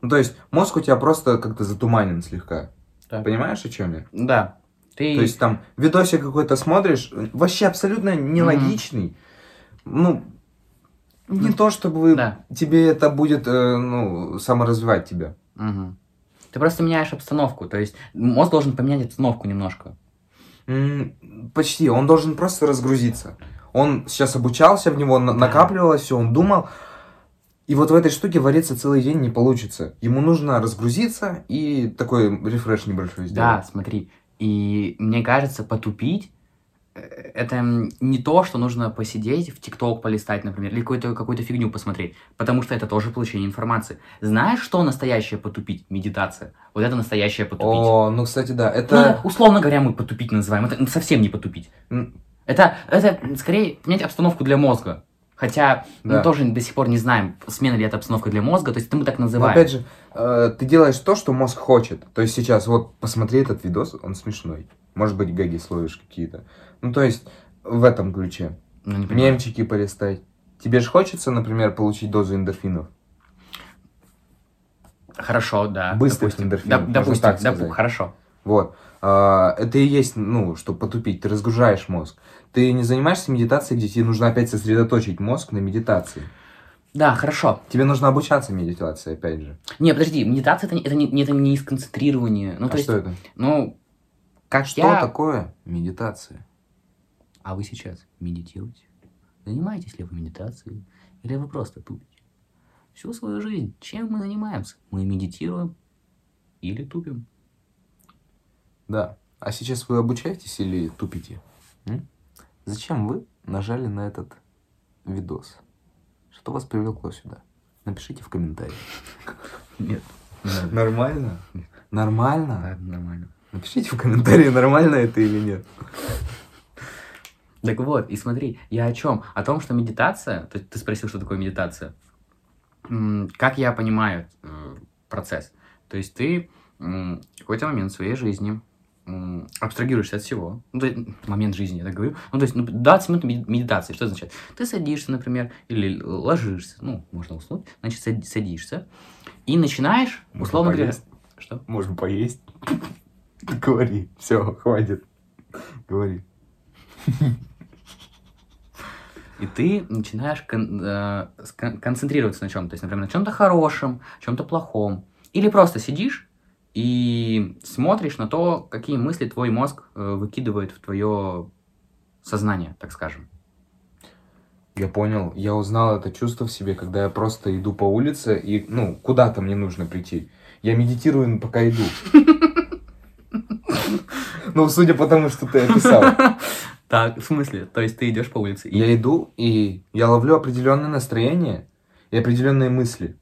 Ну, то есть мозг у тебя просто как-то затуманен слегка. Так. Понимаешь, о чем я? Да. Ты... То есть там видосик какой-то смотришь, вообще абсолютно нелогичный. Ну, не Ну, то, чтобы да. тебе это будет, э, ну, саморазвивать тебя. Мгм. Ты просто меняешь обстановку. То есть мозг должен поменять обстановку немножко. М, Почти. Он должен просто разгрузиться. Он сейчас обучался в него, на- Да. накапливалось все, он думал. И вот в этой штуке вариться целый день не получится. Ему нужно разгрузиться и такой рефреш небольшой Да, сделать. смотри. И мне кажется, потупить э, это не то, что нужно посидеть, в ТикТок полистать, например, или какую-то какую фигню посмотреть, потому что это тоже получение информации. Знаешь, что настоящее потупить? Медитация. Вот это настоящее потупить. О, ну, кстати, да. Ну, Это... условно говоря, мы потупить называем. Это совсем не потупить. Это, это скорее поменять обстановку для мозга. Хотя Да. мы тоже до сих пор не знаем, смена ли это обстановка для мозга, то есть это мы так Но называем. опять же, э, ты делаешь то, что мозг хочет. То есть сейчас, вот, посмотри этот видос, он смешной. Может быть, гэги словишь какие-то. Ну, то есть, в этом ключе. Ну, не понимаю. Мемчики полистать. Тебе же хочется, например, получить дозу эндорфинов? Хорошо, да. Быстрых допустим. эндорфинов, можно допустим, так сказать. хорошо. Вот. А, это и есть, ну, чтобы потупить. Ты разгружаешь мозг. Ты не занимаешься медитацией, где тебе нужно опять сосредоточить мозг на медитации. Да, хорошо. Тебе нужно обучаться медитации, опять же. Не, подожди, медитация это, не- это, не, это не из концентрирования. Ну, а то есть, что это? ну, как Что я... такое медитация? А вы сейчас медитируете? Занимаетесь ли вы медитацией? Или вы просто тупите? Всю свою жизнь чем мы занимаемся? Мы медитируем или тупим. Да. А сейчас вы обучаетесь или тупите? М? Зачем вы нажали на этот видос? Что вас привлекло сюда? Напишите в комментариях. Нет. Нормально? Нормально? Нормально. Напишите в комментарии, нормально это или нет. Так вот, и смотри, я о чем? О том, что медитация, то есть ты спросил, что такое медитация. Как я понимаю э, процесс? То есть ты в какой-то момент в своей жизни абстрагируешься от всего. Ну, то есть, момент жизни, я так говорю. Ну, то есть, ну, 20 минут меди- медитации. Что означает? Ты садишься, например, или ложишься, ну, можно уснуть, значит, сади- садишься, и начинаешь, Можно условно говоря... Что? Можем поесть. (laughs) Говори. Все, хватит. Говори. И ты начинаешь кон- э, скон- концентрироваться на чем-то. То есть, например, на чем-то хорошем, чем-то плохом. Или просто сидишь и смотришь на то, какие мысли твой мозг э, выкидывает в твое сознание, так скажем. Я понял, я узнал это чувство в себе, когда я просто иду по улице и, ну, куда-то мне нужно прийти. Я медитирую, пока иду. (laughs) Ну, судя по тому, что ты описал. (laughs) Так, в смысле? То есть ты идешь по улице и... Я иду, и я ловлю определенное настроение и определенные мысли.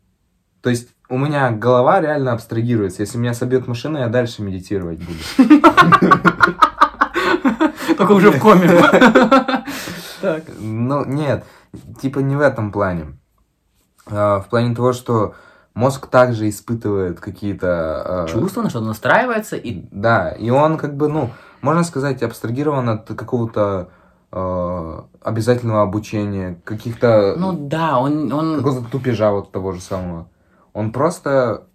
То есть у меня голова реально абстрагируется. Если меня собьет машина, я дальше медитировать буду. Только уже в коме. Ну, нет, типа не в этом плане. А, в плане того, что мозг также испытывает какие-то... а, Чувство, на что-то настраивается, и Да, и он как бы, ну, можно сказать, абстрагирован от какого-то э, обязательного обучения, каких-то... Ну да, он, он какого-то тупежа вот того же самого. Он просто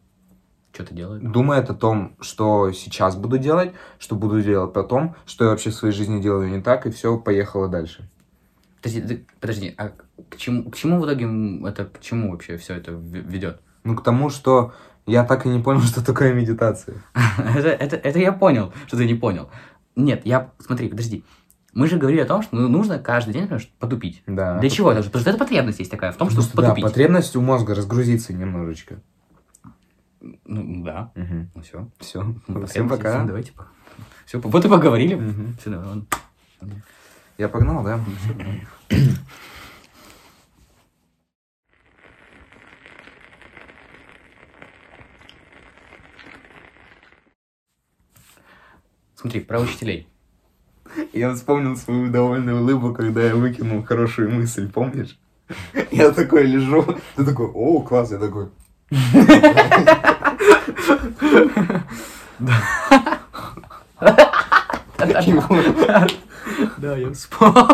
что-то делает. думает о том, что сейчас буду делать, что буду делать потом, что я вообще в своей жизни делаю не так, и все, поехало дальше. Подожди, подожди, а к чему, к чему в итоге это, к чему вообще все это ведет? Ну, к тому, что я так и не понял, (laughs) что такое медитация. (laughs) это, это, это я понял, что ты не понял. Нет, я, смотри, подожди. Мы же говорили о том, что ну, нужно каждый день, например, потупить. Да. Для чего? Потому что это потребность есть такая в том, чтобы Да, потупить. потребность у мозга разгрузиться немножечко. Ну, да. Угу. Ну все. Все. Всем пока. Всем давайте. Все, вот и поговорили. Мгм. Все, давай. Я погнал, да? Смотри, про учителей. Я вспомнил свою довольную улыбку, когда я выкинул хорошую мысль, помнишь? Я такой лежу, ты такой, о, класс, я такой. Да, я вспомнил.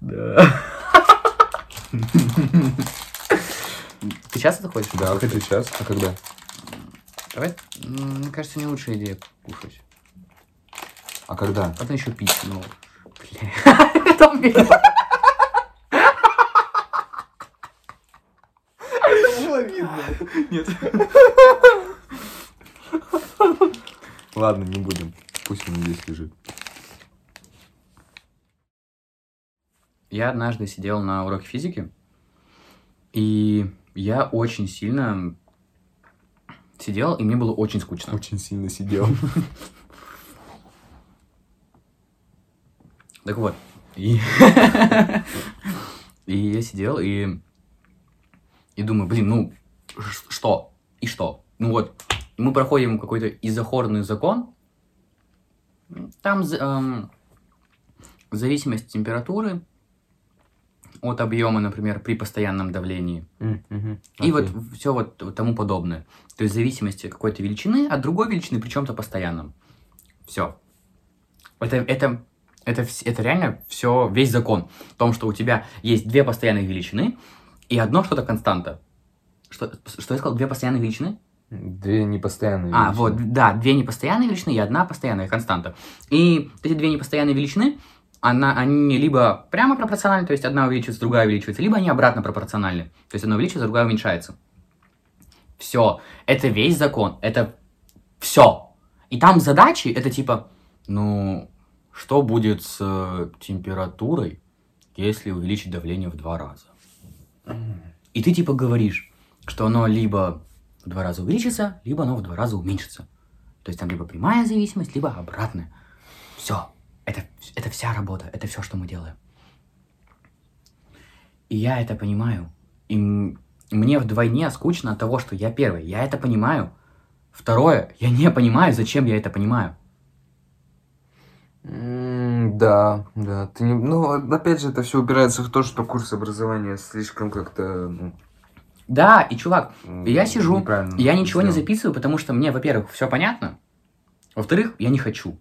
Да. Ты часто это ходишь? Да, хочу сейчас, а когда? Давай, мне кажется, не лучшая идея кушать. А когда? Потом еще пить, ну, бля. (laughs) Это. Было видно. Нет. Ладно, не будем. Пусть он здесь лежит. Я однажды сидел на уроке физики, и я очень сильно сидел, и мне было очень скучно. Очень сильно сидел. (laughs) Так вот, и, (laughs) и я сидел и, и думаю, блин, ну что? И что? Ну вот, мы проходим какой-то изохорный закон, там эм, зависимость температуры от объема, например, при постоянном давлении. И вот все вот тому подобное. То есть зависимости какой-то величины от другой величины, при чем-то постоянном. Все. Это, это, это, это реально все, весь закон. В том, что у тебя есть две постоянных величины и одно что-то константа. Что, что я сказал? Две постоянные величины? Две непостоянные А, величины. вот, да, две непостоянные величины и одна постоянная константа. И эти две непостоянные величины, она, они либо прямо пропорциональны, то есть одна увеличивается, другая увеличивается, либо они обратно пропорциональны. То есть одна увеличивается, другая уменьшается. Все. Это весь закон. Это все. И там задачи, это типа, ну, что будет с э, температурой, если увеличить давление в два раза? И ты типа говоришь, что оно либо в два раза увеличится, либо оно в два раза уменьшится. То есть там либо прямая зависимость, либо обратная. Все. Это, это вся работа, это все, что мы делаем. И я это понимаю. И мне вдвойне скучно от того, что я первый. Я это понимаю. Второе, я не понимаю, зачем я это понимаю. Да, да. Ты не... Ну, опять же, это все упирается в то, что курс образования слишком как-то... ну, Да, и чувак, я сижу, я ничего не сделан. записываю, потому что мне, во-первых, все понятно. Во-вторых, я не хочу.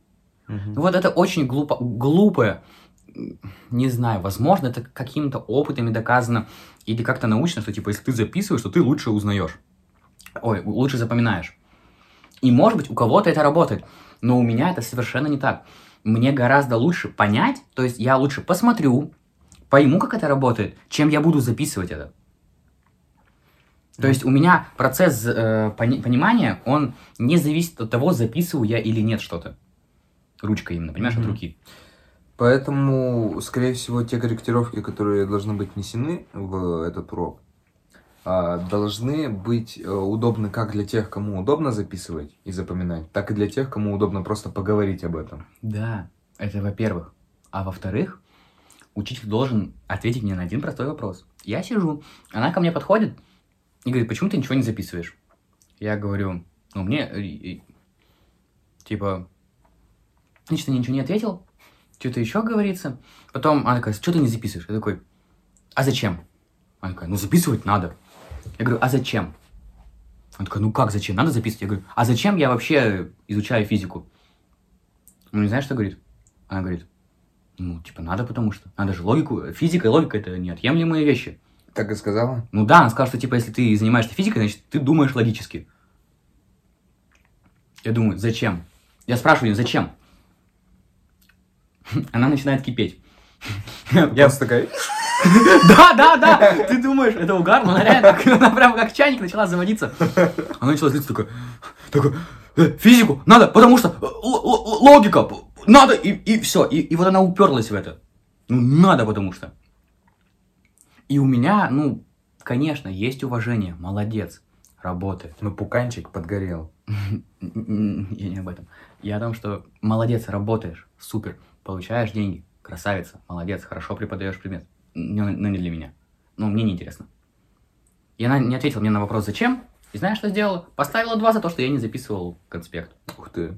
Ну вот это очень глупо, глупое. Не знаю, возможно, это какими-то опытами доказано или как-то научно, что типа, если ты записываешь, то ты лучше узнаешь. Ой, лучше запоминаешь. И может быть, у кого-то это работает, но у меня это совершенно не так. Мне гораздо лучше понять, то есть я лучше посмотрю, пойму, как это работает, чем я буду записывать это. То есть у меня процесс э, пони- понимания, он не зависит от того, записываю я или нет что-то. Ручкой именно, понимаешь, от Мгм. руки. Поэтому, скорее всего, те корректировки, которые должны быть внесены в этот урок, должны быть э, удобны как для тех, кому удобно записывать и запоминать, так и для тех, кому удобно просто поговорить об этом. Да, это во-первых. А во-вторых, учитель должен ответить мне на один простой вопрос. Я сижу, она ко мне подходит и говорит, почему ты ничего не записываешь? Я говорю, ну мне, э, типа, значит, ты ничего не ответил, что-то еще говорится. Потом она такая, что ты не записываешь? Я такой, а зачем? Она такая, ну записывать надо. Я говорю, а зачем? Она такая, ну как зачем? Надо записывать. Я говорю, а зачем я вообще изучаю физику? Ну, не знаешь, что говорит? Она говорит, ну, типа, надо, потому что. Надо же логику. Физика и логика это неотъемлемые вещи. Так и сказала? Ну да, она сказала, что, типа, если ты занимаешься физикой, значит, ты думаешь логически. Я думаю, зачем? Я спрашиваю ее, зачем? Она начинает кипеть. Я Просто такая... (laughs) да, да, да, ты думаешь, это угар, но она реально (laughs) она прям как чайник начала заводиться. Она начала злиться такая, такая, «Э, физику надо, потому что э, логика, надо, и, и все. И, и вот она уперлась в это. Ну, надо, потому что. И у меня, ну, конечно, есть уважение, молодец, работает. Ну, пуканчик подгорел. (laughs) Я не об этом. Я о том, что молодец, работаешь, супер, получаешь деньги, красавица, молодец, хорошо преподаешь предмет. Но, но не для меня. Ну, мне неинтересно. И она не ответила мне на вопрос, зачем. И знаешь, что сделала? Поставила два за то, что я не записывал конспект. Ух ты.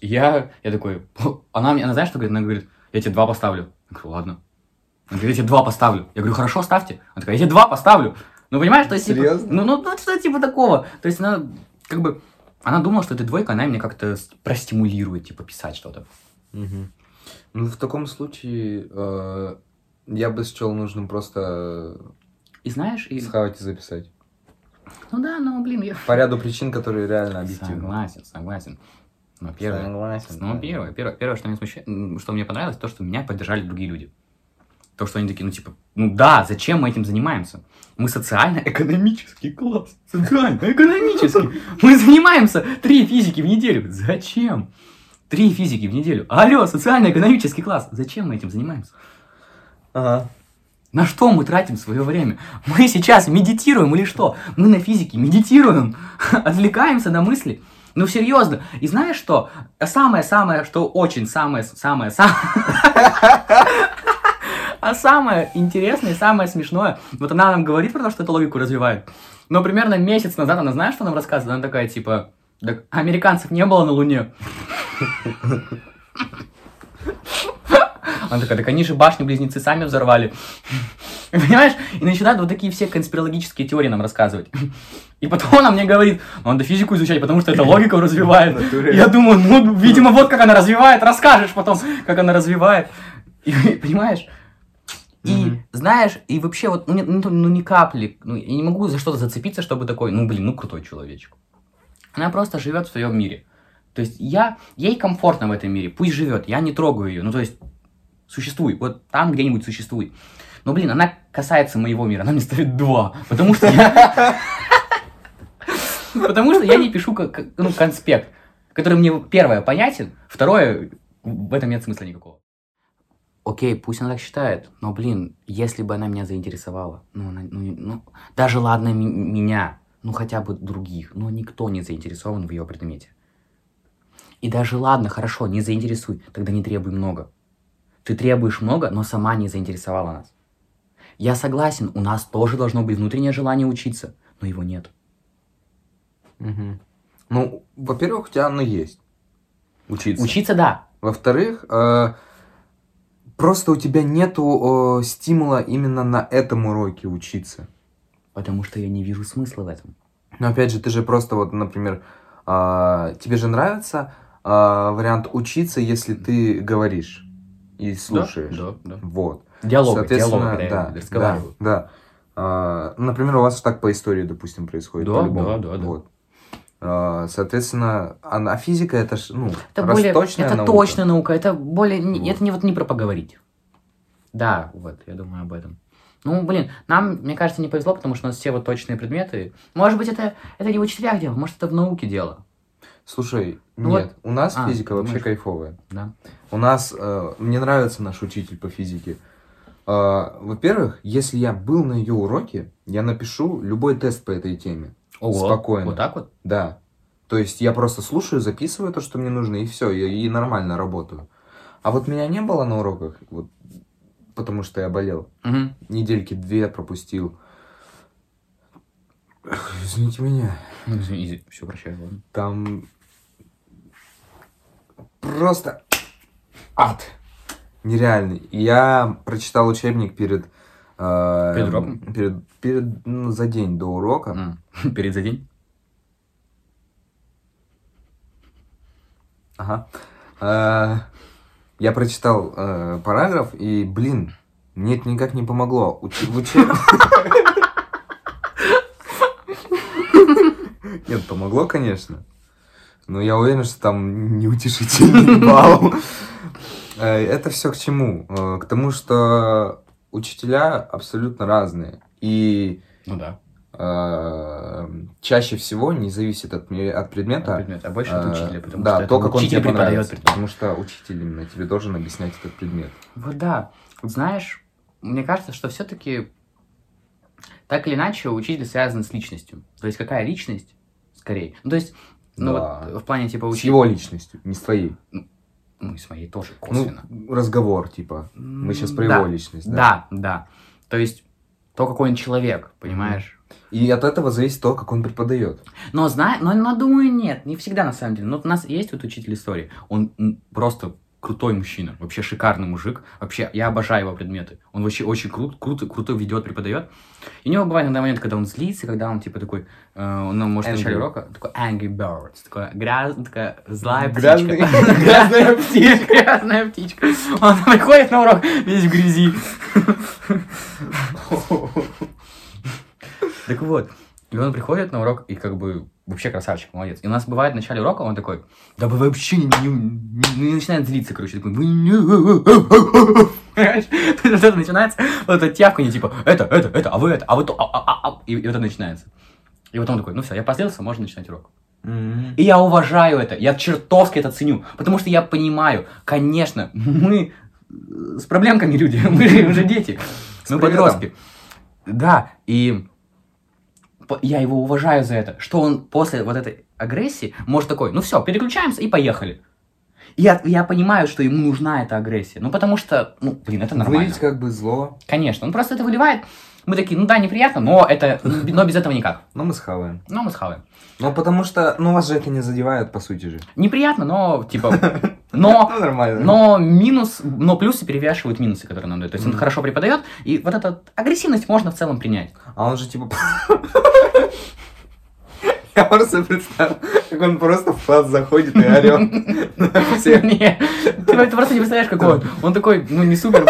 Я, я такой, она мне, она знаешь, что говорит? Она говорит, я тебе два поставлю. Я говорю, ладно. Она говорит, я тебе два поставлю. Я говорю, хорошо, ставьте. Она такая, я тебе два поставлю. Ну, понимаешь, то есть, типа, ну, ну, ну, что типа такого. То есть, она, как бы, она думала, что это двойка, она меня как-то простимулирует, типа, писать что-то. Мгм. Ну, в таком случае э, я бы счел нужным просто И знаешь, и... схавать и записать. Ну да, ну, блин, я... По ряду причин, которые реально объективны. Согласен, согласен. Но первое, Согласен. Ну, да. первое, первое, первое, что, меня смущает, м, что мне понравилось, то, что меня поддержали другие люди. То, что они такие, ну, типа, ну да, зачем мы этим занимаемся? Мы социально-экономический класс. Социально-экономический. Мы занимаемся три физики в неделю. Зачем? Три физики в неделю. Алло, социально-экономический класс. Зачем мы этим занимаемся? На что мы тратим свое время? Мы сейчас медитируем или что? Мы на физике медитируем, (laughs) отвлекаемся на мысли. Ну, серьезно. И знаешь что? Самое-самое, что очень самое-самое... (laughs) А самое интересное, самое смешное, вот она нам говорит про то, что эту логику развивает. Но примерно месяц назад она, знаешь, что нам рассказывает? Она такая, типа, «Так американцев не было на Луне. (laughs) Она такая, так они же башни-близнецы сами взорвали. (laughs) Понимаешь? И начинают вот такие все конспирологические теории нам рассказывать. (laughs) И потом она мне говорит, «Ну, надо физику изучать, потому что это логику развивает. (laughs) Я думаю, ну, видимо, вот как она развивает, расскажешь потом, как она развивает. И, понимаешь? И знаешь, и вообще вот, ну, не- ну, ну, ни капли, ну, я не могу за что-то зацепиться, чтобы такой, ну, блин, ну, крутой человечек. Она просто живет в своем мире. То есть я, ей комфортно в этом мире, пусть живет, я не трогаю ее. Ну, то есть, существуй, вот там где-нибудь существуй. Но, блин, она касается моего мира, она мне ставит два, потому что я... Потому что я не пишу ну, конспект, который мне, первое, понятен, второе, в этом нет смысла никакого. Окей, пусть она так считает, но, блин, если бы она меня заинтересовала, ну, ну, ну, даже ладно меня, ну, хотя бы других, но никто не заинтересован в ее предмете. И даже ладно, хорошо, не заинтересуй, тогда не требуй много. Ты требуешь много, но сама не заинтересовала нас. Я согласен, у нас тоже должно быть внутреннее желание учиться, но его нет. Мгм. Ну, во-первых, у тебя оно есть. Учиться. Учиться, да, Во-вторых, э, просто у тебя нету э, стимула именно на этом уроке учиться. потому что я не вижу смысла в этом. Но опять же, ты же просто вот, например, а, тебе же нравится а, вариант учиться, если ты говоришь и слушаешь. Да, да. Вот. Диалог, Соответственно, диалог, да. Да, да. А, например, у вас так по истории, допустим, происходит. Да, да, да, да. Вот. Э, Соответственно, а а физика это ж, ну, Это более, точная это наука. точная наука, это более, Вот. это не вот не про поговорить. Да, вот, я думаю об этом. Ну, блин, нам, мне кажется, не повезло, потому что у нас все вот точные предметы. Может быть, это, это не в учителях дело, может, это в науке дело. Слушай, Ну нет, у нас а, физика вообще думаешь? кайфовая. Да. У нас, э, мне нравится наш учитель по физике. Э, во-первых, если я был на ее уроке, я напишу любой тест по этой теме. Ого, Спокойно. Вот так вот? Да. То есть я просто слушаю, записываю то, что мне нужно, и все, и, и нормально работаю. А вот меня не было на уроках, вот, потому что я болел. Мгм. Недельки две пропустил. Извините меня. Ну, извини, все, прощаю, ладно. Там просто ад. Нереальный. И Я прочитал учебник перед... э, Перед уроком? Перед, перед, ну, за день до урока. М. (laughs) Перед за день? Ага. Э, Я прочитал э, параграф, и, блин, мне это никак не помогло. Уч- в учеб- (laughs) Нет, помогло, конечно. Но я уверен, что там неутешительный (laughs) балл. Э, Это все к чему? Э, К тому, что учителя абсолютно разные. И Ну да. э, чаще всего не зависит от, от предмета, Предмет, а больше от Э, учителя, потому да, что то, как он тебе преподает предмет. Потому что учитель именно тебе должен объяснять этот предмет. Вот да. Знаешь, мне кажется, что все-таки так или иначе учитель связан с личностью. То есть какая личность, скорее. Ну, то есть, ну Да. вот в плане типа С учителя. его личностью, не с твоей. Ну, и с моей тоже косвенно. Ну, разговор, типа. Мы сейчас про Да. его личность, да. Да, да. То есть то, какой он человек, понимаешь? И от этого зависит то, как он преподает. Но, знаю, но, но думаю, нет, не всегда на самом деле. Но у нас есть вот учитель истории. Он просто крутой мужчина, вообще шикарный мужик. Вообще, я обожаю его предметы. Он вообще очень крут, круто, круто ведет, преподает. И у него бывает иногда момент, когда он злится, когда он типа такой, э, он нам может в начале Angry. урока, такой angry birds, такая грязная, такая злая Грязный- (laughs) птичка. грязная птичка. (laughs) Грязная птичка. Он приходит на урок весь в грязи. (laughs) Так вот, и он приходит на урок, и как бы вообще красавчик, молодец. И у нас бывает в начале урока, он такой, да вы вообще не, не- не- не начинает злиться, короче, такой, «Вы не-» Понимаешь? (laughs) То есть вот это начинается, вот это тявканье, типа, это, это, это, а вы это, а вы то, а, а, а, а». и, и вот это начинается. И вот он такой, ну все, я позлился, можно начинать урок. И я уважаю это, я чертовски это ценю, потому что я понимаю, конечно, мы э, с проблемками люди, (laughs) мы же уже дети, С мы подростки. Да, и я его уважаю за это, что он после вот этой агрессии может такой, ну все, переключаемся и поехали. Я, я понимаю, что ему нужна эта агрессия, ну потому что, ну, блин, это нормально. Вылить как бы зло, Конечно, он просто это выливает. Мы такие, ну да, неприятно, но это, но без этого никак. но мы схаваем. Но мы схаваем. Ну, потому что, ну, вас же это не задевает, по сути же. Неприятно, но типа, (laughs) но (laughs) Ну, нормально. Но минус, но плюсы перевешивают минусы, которые нам дают. То есть он хорошо преподает, и вот эту агрессивность можно в целом принять. А он же типа... (laughs) Я просто представил, как он просто в класс заходит и орет (laughs) на всех. Не, ты просто не представляешь, какой он. Он такой, ну, не супер...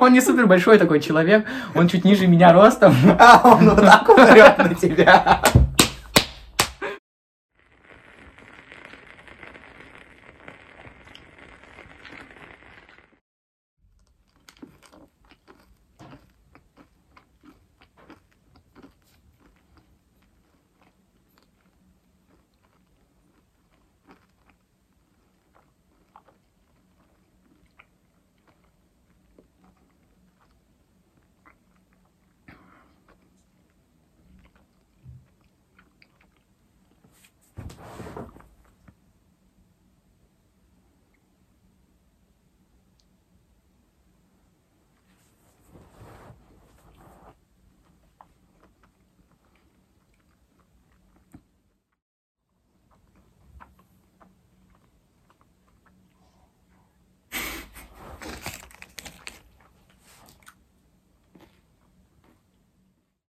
Он не супер большой такой человек, он чуть ниже меня ростом. А он вот так орет на тебя.